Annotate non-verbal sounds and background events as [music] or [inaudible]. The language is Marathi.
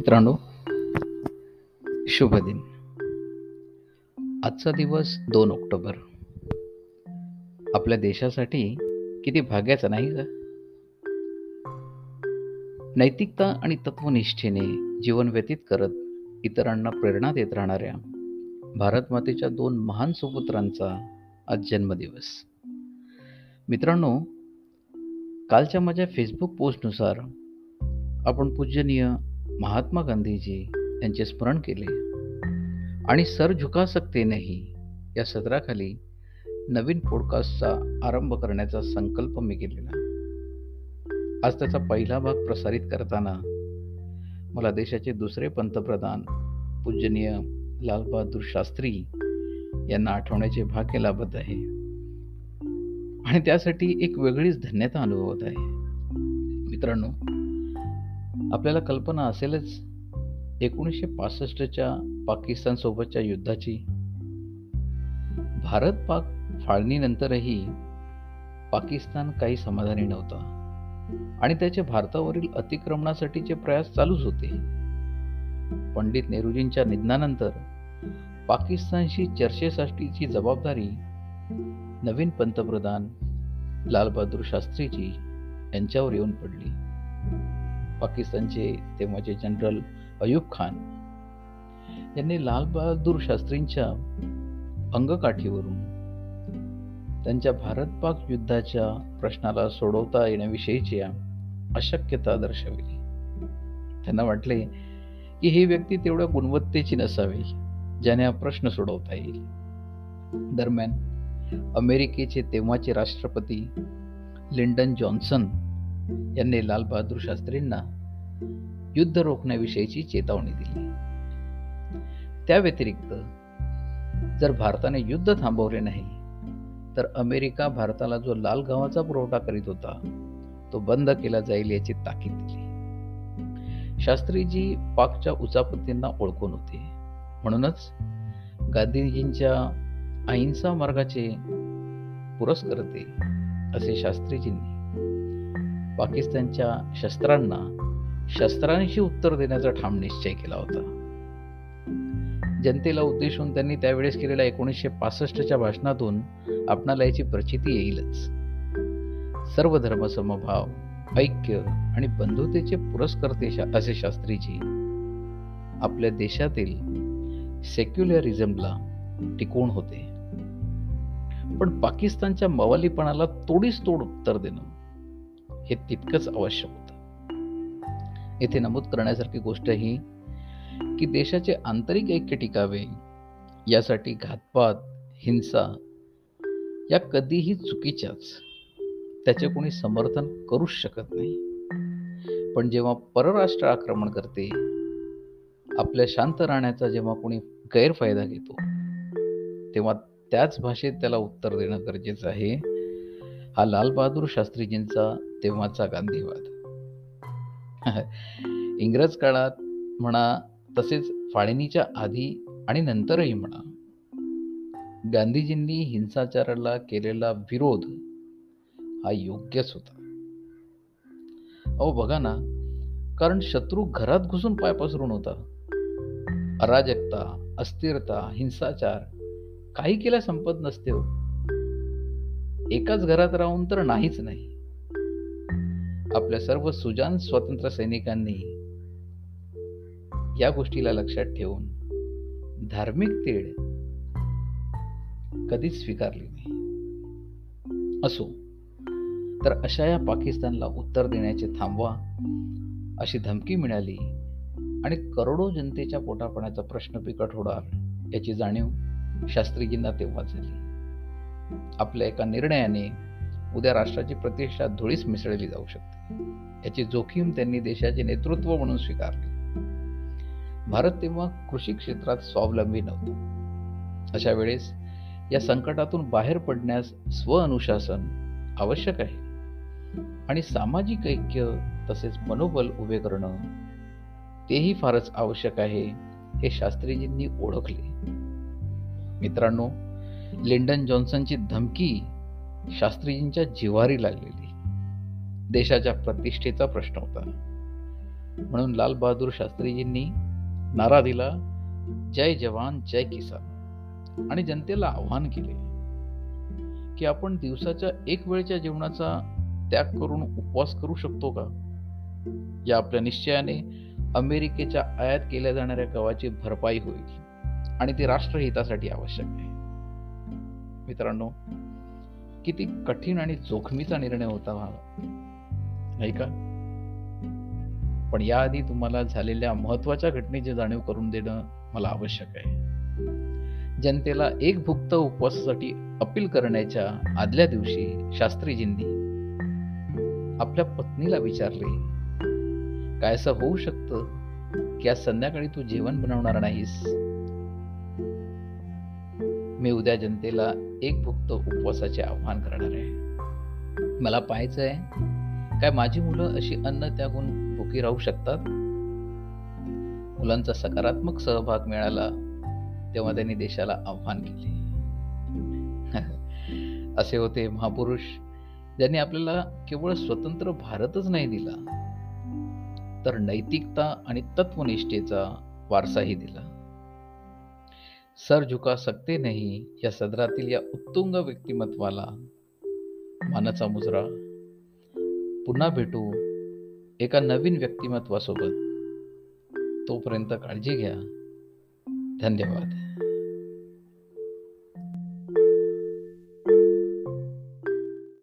मित्रांनो शुभ दिन. आजचा दिवस दोन ऑक्टोबर. आपल्या देशासाठी किती भाग्याचा नाही का? नैतिकता आणि तत्वनिष्ठेने जीवन व्यतीत करत इतरांना प्रेरणा देत राहणाऱ्या भारतमातेच्या दोन महान सुपुत्रांचा आज जन्मदिवस. मित्रांनो कालच्या माझ्या फेसबुक पोस्टनुसार आपण पूजनीय महात्मा गांधीजी यांचे स्मरण केले. आणि सर झुका सकते नाही या सत्राखाली नवीन पॉडकास्टचा आरंभ करण्याचा संकल्प मी केलेला. आज त्याचा पहिला भाग प्रसारित करताना मला देशाचे दुसरे पंतप्रधान पूजनीय लालबहादूर शास्त्री यांना आठवण्याचे भाग्य लाभत आहे. आणि त्यासाठी एक वेगळीच धन्यता अनुभवत आहे. मित्रांनो आपल्याला कल्पना असेलच. एकोणीसशे पासष्टच्या पाकिस्तान सोबतच्या युद्धाची. भारत पाक फाळणीनंतरही पाकिस्तान काही समाधानी नव्हता. आणि त्याचे भारतावरील अतिक्रमणासाठीचे प्रयास चालूच होते. पंडित नेहरूजींच्या निधनानंतर पाकिस्तानशी चर्चेसाठीची जबाबदारी नवीन पंतप्रधान लालबहादूर शास्त्रीजी यांच्यावर येऊन पडली. पाकिस्तानचे तेव्हाचे जनरल अयूब खान यांनी लालबहादूर शास्त्रींच्या अंगकाठीवरून त्यांच्या भारत पाक युद्धाच्या प्रश्नाला सोडवता येण्याविषयीची अशक्यता दर्शवली. त्यांना वाटले की ही व्यक्ती तेवढ्या गुणवत्तेची नसावी ज्याने हा प्रश्न सोडवता येईल. दरम्यान अमेरिकेचे तेव्हाचे राष्ट्रपती लिंडन जॉन्सन यांनी लालबहादूर शास्त्रींना युद्ध रोखण्याविषयीची चेतावणी दिली. त्या व्यतिरिक्त जर भारताने युद्ध थांबवले नाही तर अमेरिका भारताला जो लाल गव्हाचा पुरवठा करीत होता तो बंद केला जाईल याची ताकीद दिली. शास्त्रीजी पाकच्या उचापतींना ओळखून होते. म्हणूनच गांधीजींच्या अहिंसा मार्गाचे पुरस्कर्ते असे शास्त्रीजींनी पाकिस्तानच्या शस्त्रांना शस्त्रांशी उत्तर देण्याचा ठाम निश्चय केला होता. जनतेला उद्देशून त्यांनी त्यावेळेस केलेल्या एकोणीसशे पासष्टच्या भाषणातून आपणाला याची प्रचिती येईलच. सर्व धर्म समभाव ऐक्य आणि बंधुतेचे पुरस्कर्ते असे शास्त्रीजी आपल्या देशातील सेक्युलरिझमला टिकवून होते. पण पाकिस्तानच्या मवालीपणाला तोडीस तोड उत्तर देणं हे तितकंच आवश्यक होतं. येथे नमूद करण्यासारखी गोष्ट ही की देशाचे आंतरिक ऐक्य टिकावे यासाठी घातपात हिंसा या कधीही चुकीच्याच त्याचे कोणी समर्थन करूच शकत नाही. पण जेव्हा परराष्ट्र आक्रमण करते आपल्या शांत राहण्याचा जेव्हा कोणी गैरफायदा घेतो तेव्हा त्याच भाषेत त्याला उत्तर देणं गरजेचं आहे. हा लालबहादूर शास्त्रीजींचा तेव्हाचा गांधीवाद. [laughs] इंग्रज काळात म्हणा तसेच फाळणीच्या आधी आणि नंतरही म्हणा गांधीजींनी हिंसाचाराला केलेला विरोध हा योग्यच होता. अहो बघा ना कारण शत्रू घरात घुसून पाय पसरून होता. अराजकता अस्थिरता हिंसाचार काही केल्या संपत नसते हो. एकाच घरात राहून तर नाहीच नाही. आपल्या सर्व सुजान स्वातंत्र्य सैनिकांनी या गोष्टीला लक्षात ठेवून धार्मिक तेढ कधीच स्वीकारली नाही. असो तर अशा या पाकिस्तानला उत्तर देण्याचे थांबवा अशी धमकी मिळाली आणि करोडो जनतेच्या पोटापण्याचा प्रश्न बिकट होणार याची जाणीव शास्त्रीजींना तेव्हा झाली. आपल्या एका निर्णयाने उद्या राष्ट्राची प्रतिष्ठा धुळीस मिसळली जाऊ शकते. याची जोखीम त्यांनी देशाचे नेतृत्व म्हणून स्वीकारले. भारत तेव्हा कृषी क्षेत्रात स्वावलंबी नव्हता. अशा वेळेस या संकटातून बाहेर पडण्यास स्वअनुशासन आवश्यक आहे. आणि सामाजिक ऐक्य तसेच मनोबल उभे करणं तेही फारच आवश्यक आहे हे शास्त्रीजींनी ओळखले. मित्रांनो लिंडन जॉन्सनची धमकी शास्त्रीजींच्या जिवारी लागलेली. देशाच्या प्रतिष्ठेचा प्रश्न होता. म्हणून लाल बहादूर शास्त्रीजींनी नारा दिला जय जवान जय किसान. आणि जनतेला आव्हान केले की आपण दिवसाच्या एक वेळच्या जेवणाचा त्याग करून उपवास करू शकतो का? या आपल्या निश्चयाने अमेरिकेच्या आयात केल्या जाणाऱ्या गव्हाची भरपाई होईल आणि ती राष्ट्रहितासाठी आवश्यक आहे. मित्रांनो किती कठीण आणि जोखमीचा निर्णय होता हा. नाही का? पण याआधी तुम्हाला झालेल्या महत्त्वाच्या घटनेची जाणीव करून देणं मला आवश्यक आहे. जनतेला एक भुक्त उपवासासाठी अपील करण्याच्या आदल्या दिवशी शास्त्रीजींनी आपल्या पत्नीला विचारले काय असं होऊ शकतं की आज संध्याकाळी तू जेवण बनवणार नाहीस? मी उद्या जनतेला एक फक्त उपवासाचे आव्हान करणार आहे. मला पाहायचं आहे काय माझी मुलं अशी अन्न त्यागून भुकी राहू शकतात? मुलांचा सकारात्मक सहभाग मिळाला तेव्हा त्यांनी देशाला आव्हान केले. [laughs] असे होते महापुरुष ज्यांनी आपल्याला केवळ स्वतंत्र भारतच नाही दिला तर नैतिकता आणि तत्वनिष्ठेचा वारसाही दिला. सर झुका सकते नाही या सदरातील या उत्तुंग व्यक्तिमत्वाला. मानाचा मुजरा. पुन्हा भेटू एका नवीन व्यक्तिमत्वासोबत. तोपर्यंत काळजी घ्या. धन्यवाद.